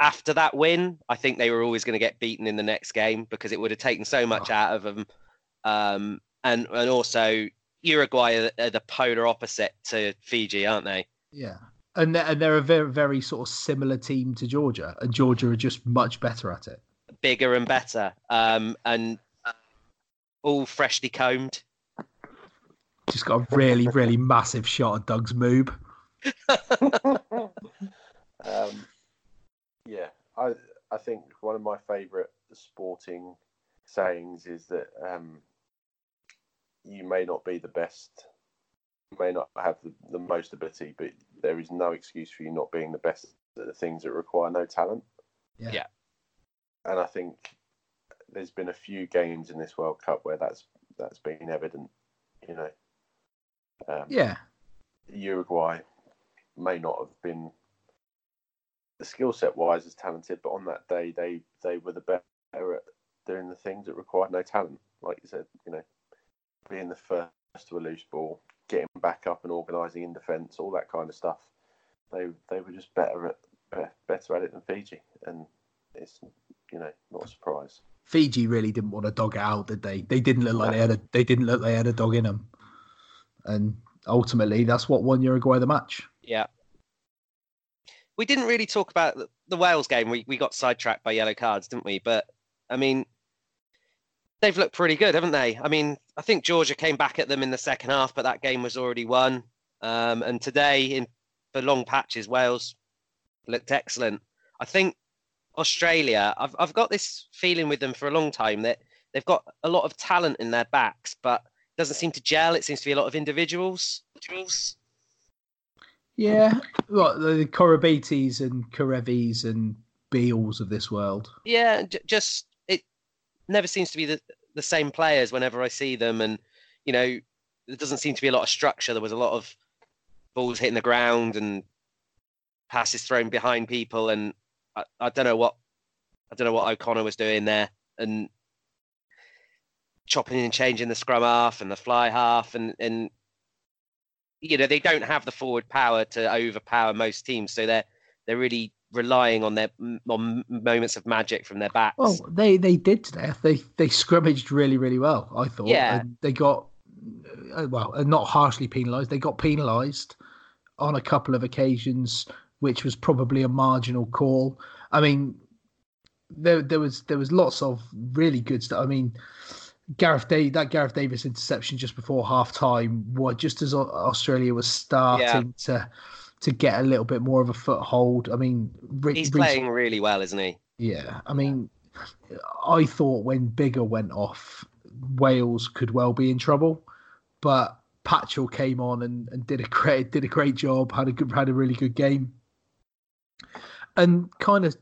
after that win, I think they were always going to get beaten in the next game because it would have taken so much out of them. Um, and, and also, Uruguay are the polar opposite to Fiji, aren't they? Yeah. And they're, and they're a very, very sort of similar team to Georgia, and Georgia are just much better at it. Bigger and better, um, and all freshly combed. Just got a really, really massive shot of Doug's moob. Um, yeah, I I think one of my favourite sporting sayings is that um, you may not be the best, may not have the, the most ability, but there is no excuse for you not being the best at the things that require no talent. Yeah. Yeah. And I think there's been a few games in this World Cup where that's that's been evident. You know, um, Yeah. Uruguay may not have been the skill set wise as talented, but on that day they they were the better at doing the things that required no talent. Like you said, you know, being the first to a loose ball, getting back up and organising in defence, all that kind of stuff. They they were just better at better at it than Fiji, and it's you know not a surprise. Fiji really didn't want to dog it out, did they? They didn't look like they had a they didn't look like they had a dog in them, and ultimately that's what won Uruguay the match. Yeah. We didn't really talk about the, the Wales game. We we got sidetracked by yellow cards, didn't we? But I mean, they've looked pretty good, haven't they? I mean, I think Georgia came back at them in the second half, but that game was already won. Um, and today, in for long patches, Wales looked excellent. I think Australia. I've I've got this feeling with them for a long time that they've got a lot of talent in their backs, but it doesn't seem to gel. It seems to be a lot of individuals. Individuals. Yeah, well, the Koroibetes and Kerevis and Beales of this world. Yeah, j- just it never seems to be the the same players whenever I see them, and you know, there doesn't seem to be a lot of structure. There was a lot of balls hitting the ground and passes thrown behind people, and I, I don't know what I don't know what O'Connor was doing there, and chopping and changing the scrum half and the fly half, and and you know they don't have the forward power to overpower most teams, so they're they're really relying on their on moments of magic from their backs. Well, they they did today. They they scrimmaged really really well. I thought. Yeah. And they got uh, well, uh, not harshly penalised. They got penalised on a couple of occasions, which was probably a marginal call. I mean, there there was there was lots of really good stuff. I mean. Gareth Day, that Gareth Davies interception just before half time, what just as Australia was starting to to get a little bit more of a foothold. I mean, He's playing really well, isn't he? yeah, I mean, I thought when Biggar went off, Wales could well be in trouble, but Patchell came on and, and did a great did a great job. had a good had a really good game, and kind of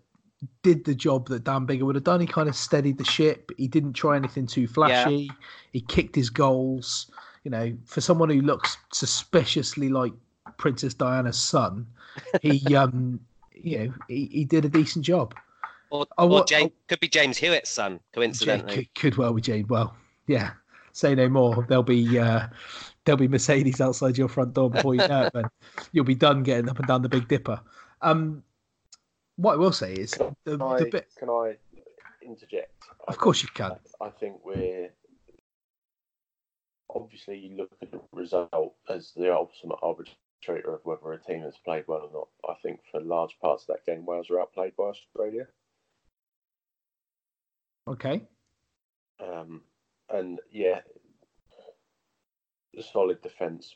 did the job that Dan Biggar would have done. He kind of steadied the ship. He didn't try anything too flashy. He kicked his goals. You know, for someone who looks suspiciously like Princess Diana's son, he um, you know, he, he did a decent job. Or, Oh, or what- James, could be James Hewitt's son, Jane coincidentally. could, could well be Jane. Well, yeah. Say no more. There'll be uh, there'll be Mercedes outside your front door before you know it. Then you'll be done getting up and down the Big Dipper. Um, what I will say is the, Can I, the bit. can I interject? Of course you can. I, I think we're obviously you look at the result as the ultimate arbitrator of whether a team has played well or not. I think for large parts of that game, Wales were outplayed by Australia. Okay. Um, and yeah, the solid defence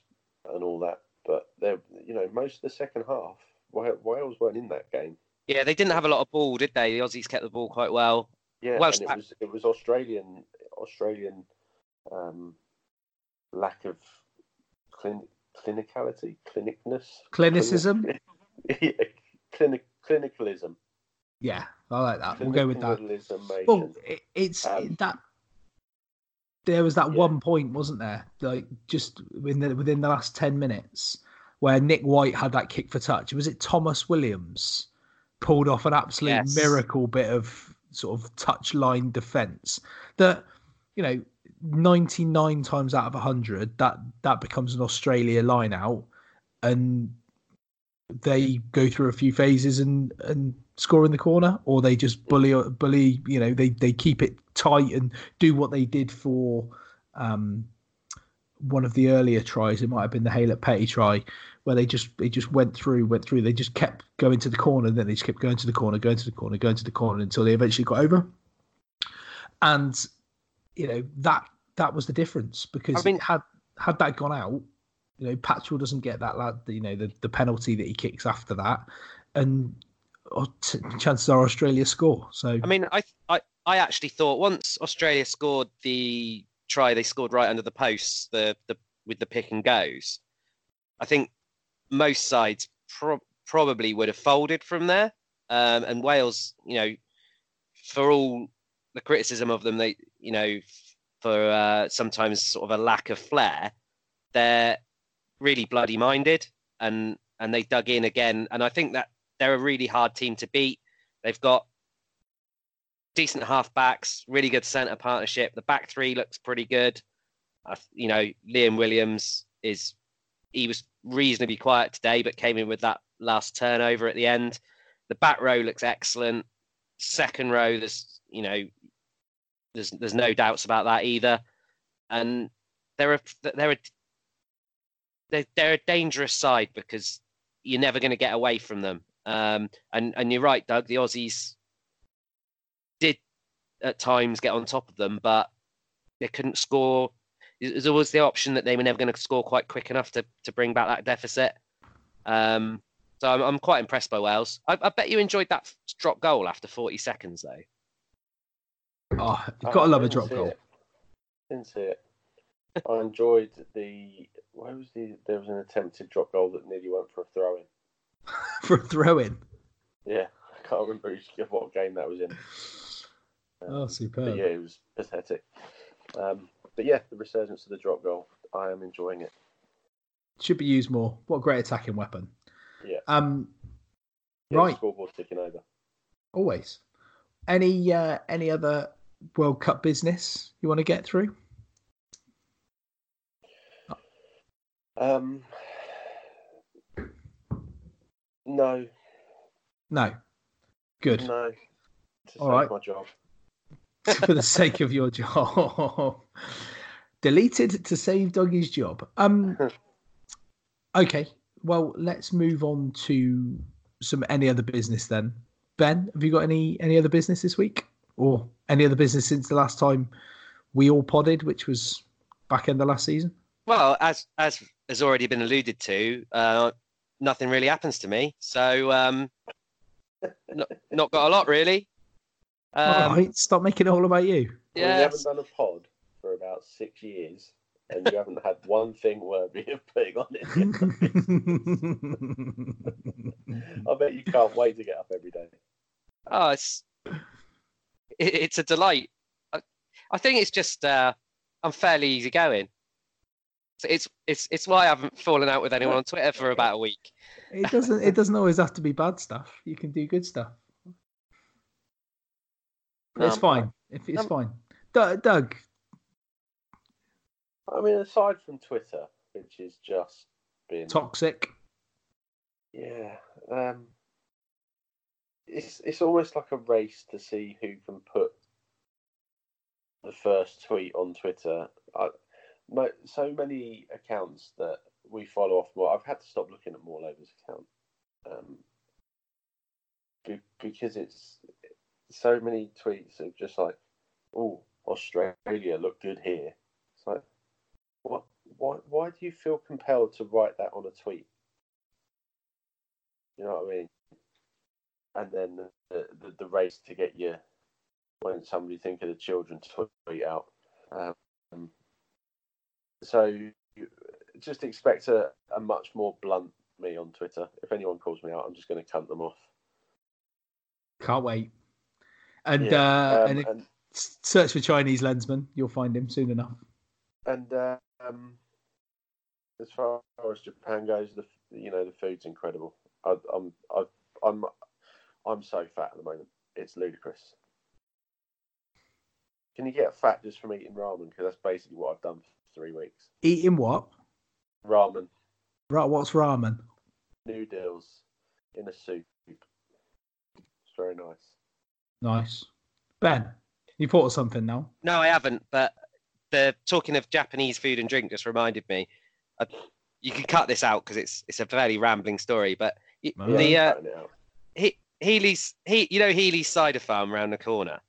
and all that. But they're, you know, most of the second half, Wales weren't in that game. Yeah, they didn't have a lot of ball, did they? The Aussies kept the ball quite well. Yeah, Welsh and it was it was Australian Australian um, lack of clin- clinicality, clinicness, Clinicism. yeah, clinic clinicalism. Yeah, I like that. We'll go with that. Clinicalismation. Well, it, it's Um, that. There was that Yeah. one point, wasn't there? Like just within the, within the last ten minutes, where Nick White had that kick for touch. Was it Tomos Williams pulled off an absolute Yes. miracle bit of sort of touch line defense that you know 99 times out of 100 that that becomes an Australia line out and they go through a few phases and and score in the corner or they just bully bully you know they they keep it tight and do what they did for um one of the earlier tries. It might have been the Haylett-Petty try where they just they just went through went through they just kept going to the corner then they just kept going to the corner going to the corner going to the corner until they eventually got over. And you know that that was the difference because I mean- had had that gone out you know Patchell doesn't get that lad you know the, the penalty that he kicks after that and oh, t- chances are Australia score so I mean, I, I, I actually thought once Australia scored the try, they scored right under the posts, the, the with the pick and goes. I think most sides pro- probably would have folded from there. Um, and Wales, you know, for all the criticism of them, they, you know, for uh, sometimes sort of a lack of flair, they're really bloody minded, and and they dug in again. And I think that they're a really hard team to beat. They've got decent halfbacks, really good centre partnership. The back three looks pretty good. Th- you know, Liam Williams is he was reasonably quiet today, but came in with that last turnover at the end. The back row looks excellent. Second row, there's you know, there's there's no doubts about that either. And they're a they're a they're, they're a dangerous side because you're never going to get away from them. Um, and and you're right, Doug. The Aussies did at times get on top of them, but they couldn't score. There's always the option that they were never going to score quite quick enough to, to bring back that deficit. Um, so I'm, I'm quite impressed by Wales. I, I bet you enjoyed that drop goal after 40 seconds, though. Oh you've I got to love a drop goal it. Didn't see it. I enjoyed the. Where was the? There was an attempted drop goal that nearly went for a throw in. for a throw in Yeah, I can't remember what game that was in. oh But superb yeah, it was pathetic. Um, but yeah, the resurgence of the drop goal, I am enjoying it. should be used more what a great attacking weapon Yeah. um Yeah, Right. The scoreboard's ticking over. always any uh any other world cup business you want to get through Um, no, no Good. No. All right. my job. for the sake of your job. Deleted to save Dougie's job. Um. Okay. Well, let's move on to some any other business then. Ben, have you got any any other business this week, or any other business since the last time we all podded, which was back in the last season? Well, as as has already been alluded to, uh, nothing really happens to me. So, um, not, not got a lot really. Um, all right, stop making it all about you. Well, yeah, you haven't done a pod for about six years, and you haven't had one thing worthy of putting on it. I bet you can't wait to get up every day. oh, it's it, it's a delight. I, I think it's just uh, I'm fairly easygoing. So it's it's it's why I haven't fallen out with anyone on Twitter for about a week. it doesn't. It doesn't always have to be bad stuff. You can do good stuff. No, it's fine. If it's I'm- fine. Doug, Doug, I mean, aside from Twitter, which is just been toxic. Yeah, um, it's it's almost like a race to see who can put the first tweet on Twitter. I, mo so many accounts that we follow off more. I've had to stop looking at Morlover's account um, be, because it's so many tweets of just like, "Oh, Australia look good here." It's like, what? Why? Why do you feel compelled to write that on a tweet? You know what I mean? And then the, the, the race to get you when somebody think of the children to tweet out. Um, so just expect a, a much more blunt me on Twitter. If anyone calls me out, I'm just going to cunt them off. Can't wait. And Yeah, uh, um, and, if, and search for Chinese lensman. You'll find him soon enough. and uh, um, as far as Japan goes, the you know the food's incredible. I, I'm I, I'm I'm so fat at the moment. It's ludicrous. Can you get fat just from eating ramen? Because that's basically what I've done for three weeks. Eating what? Ramen Right. What's ramen? noodles in a soup. It's very nice. Nice. Ben, you thought of something now? No, I haven't. But the talking of Japanese food and drink just reminded me. I, you can cut this out because it's it's a fairly rambling story. But y- the uh, I'm cutting it out. he, Healey's he you know Healey's cider farm around the corner.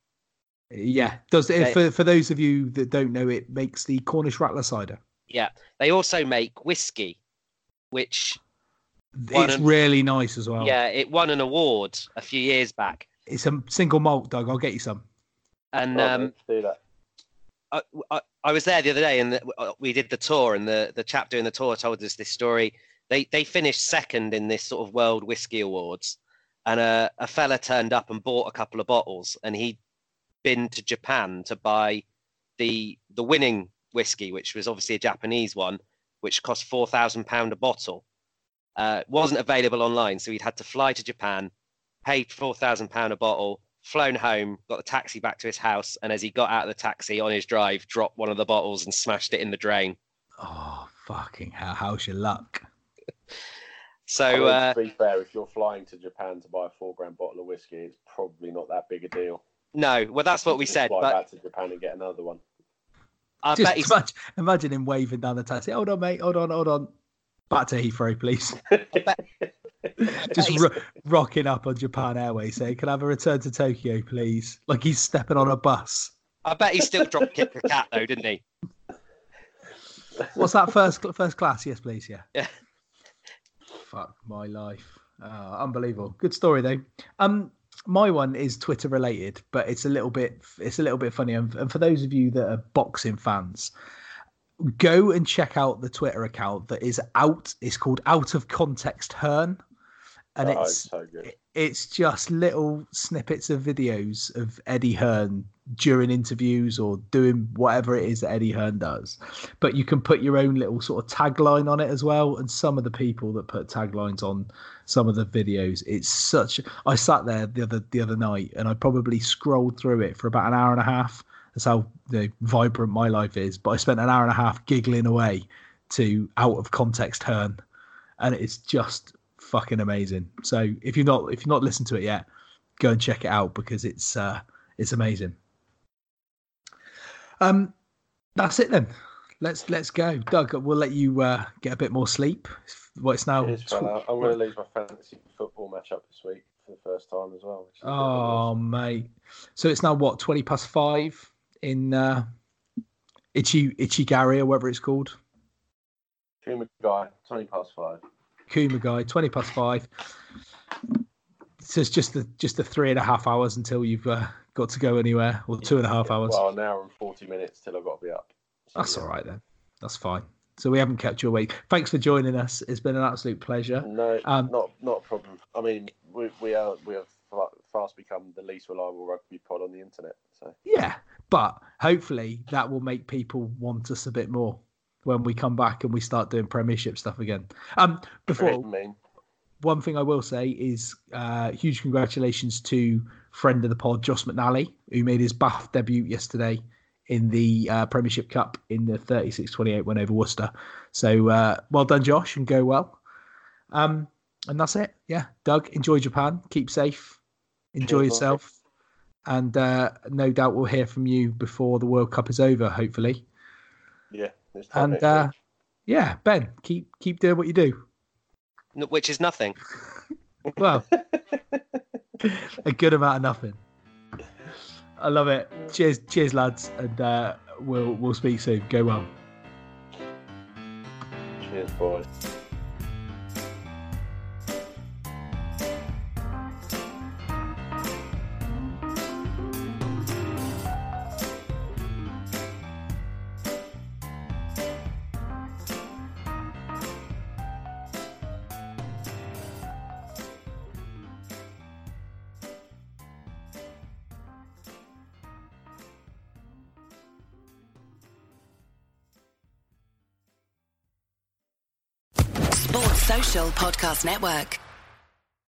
Yeah. Does it They- for for those of you that don't know, it makes the Cornish Rattler cider. Yeah, they also make whiskey, which It's and- really nice as well. yeah it won an award a few years back. It's a single malt, Doug. I'll get you some. And Right, um, do that. I, I, I was there the other day and the, uh, we did the tour and the, the chap doing the tour told us this story. They they finished second in this sort of World Whiskey Awards, and a, a fella turned up and bought a couple of bottles, and he'd been to Japan to buy the the winning whiskey, which was obviously a Japanese one, which cost four thousand pound a bottle. Uh, wasn't available online, so he'd had to fly to Japan, paid four thousand pound a bottle, flown home, got the taxi back to his house, and as he got out of the taxi on his drive, dropped one of the bottles and smashed it in the drain. Oh fucking hell! How's your luck? So I mean, uh, to be fair, if you're flying to Japan to buy a four grand bottle of whiskey, it's probably not that big a deal. no, well that's what we Just said, Fly but back to Japan and get another one. I Just bet he's, imagine, imagine him waving down the taxi. Hold on, mate. Hold on, hold on. Back to Heathrow, please. Just ro- rocking up on Japan Airways, saying, "Can I have a return to Tokyo, please?" Like he's stepping on a bus. I bet he still dropped kick the cat though, didn't he? What's that first first class? Yes, please. Yeah. Yeah. Fuck my life. Uh, unbelievable. Good story though. Um, my one is Twitter related, but it's a little bit it's a little bit funny. And, and for those of you that are boxing fans, go and check out the Twitter account that is out. It's called Out of Context Hearn, and oh, it's so good. it's just little snippets of videos of Eddie Hearn during interviews or doing whatever it is that Eddie Hearn does. But you can put your own little sort of tagline on it as well. And some of the people that put taglines on some of the videos, it's such. I sat there the other the other night and I probably scrolled through it for about an hour and a half. That's how you know, vibrant my life is. But I spent an hour and a half giggling away to out of context Hearn, and it's just fucking amazing. So if you've not if you've not listened to it yet, go and check it out because it's uh, it's amazing. Um, that's it then. Let's let's go, Doug. We'll let you uh, get a bit more sleep. Well, it's now. Fella. I'm going to lose my fantasy football matchup this week for the first time as well. which is a bit of a Oh mate, so it's now what twenty past five in uh, Itchy Itchy Gary or whatever it's called. Kuma guy, 20 past five. Kuma guy, twenty past five. So it's just the just the three and a half hours until you've uh, got to go anywhere, or two and a half hours. Well, an hour and 40 minutes till I've got to be up. So, That's yeah. all right then. That's fine. So we haven't kept you awake. Thanks for joining us. It's been an absolute pleasure. No, Um, not not a problem. I mean, we we are we have fast become the least reliable rugby pod on the internet. So Yeah, but hopefully that will make people want us a bit more when we come back and we start doing Premiership stuff again. Um, before one thing I will say is uh, huge congratulations to friend of the pod, Josh McNally, who made his Bath debut yesterday in the uh, Premiership Cup in the 36-28 win over Worcester. So uh, well done, Josh, and go well. Um, and that's it. Yeah, Doug, enjoy Japan. Keep safe. Enjoy yourself. And uh, no doubt we'll hear from you before the World Cup is over, hopefully. yeah, And uh, yeah, Ben, keep keep doing what you do. Which is nothing. Well, a good amount of nothing. I love it. Cheers, cheers, lads, and uh, we'll we'll speak soon. Go well. Cheers, boys. Podcast Network.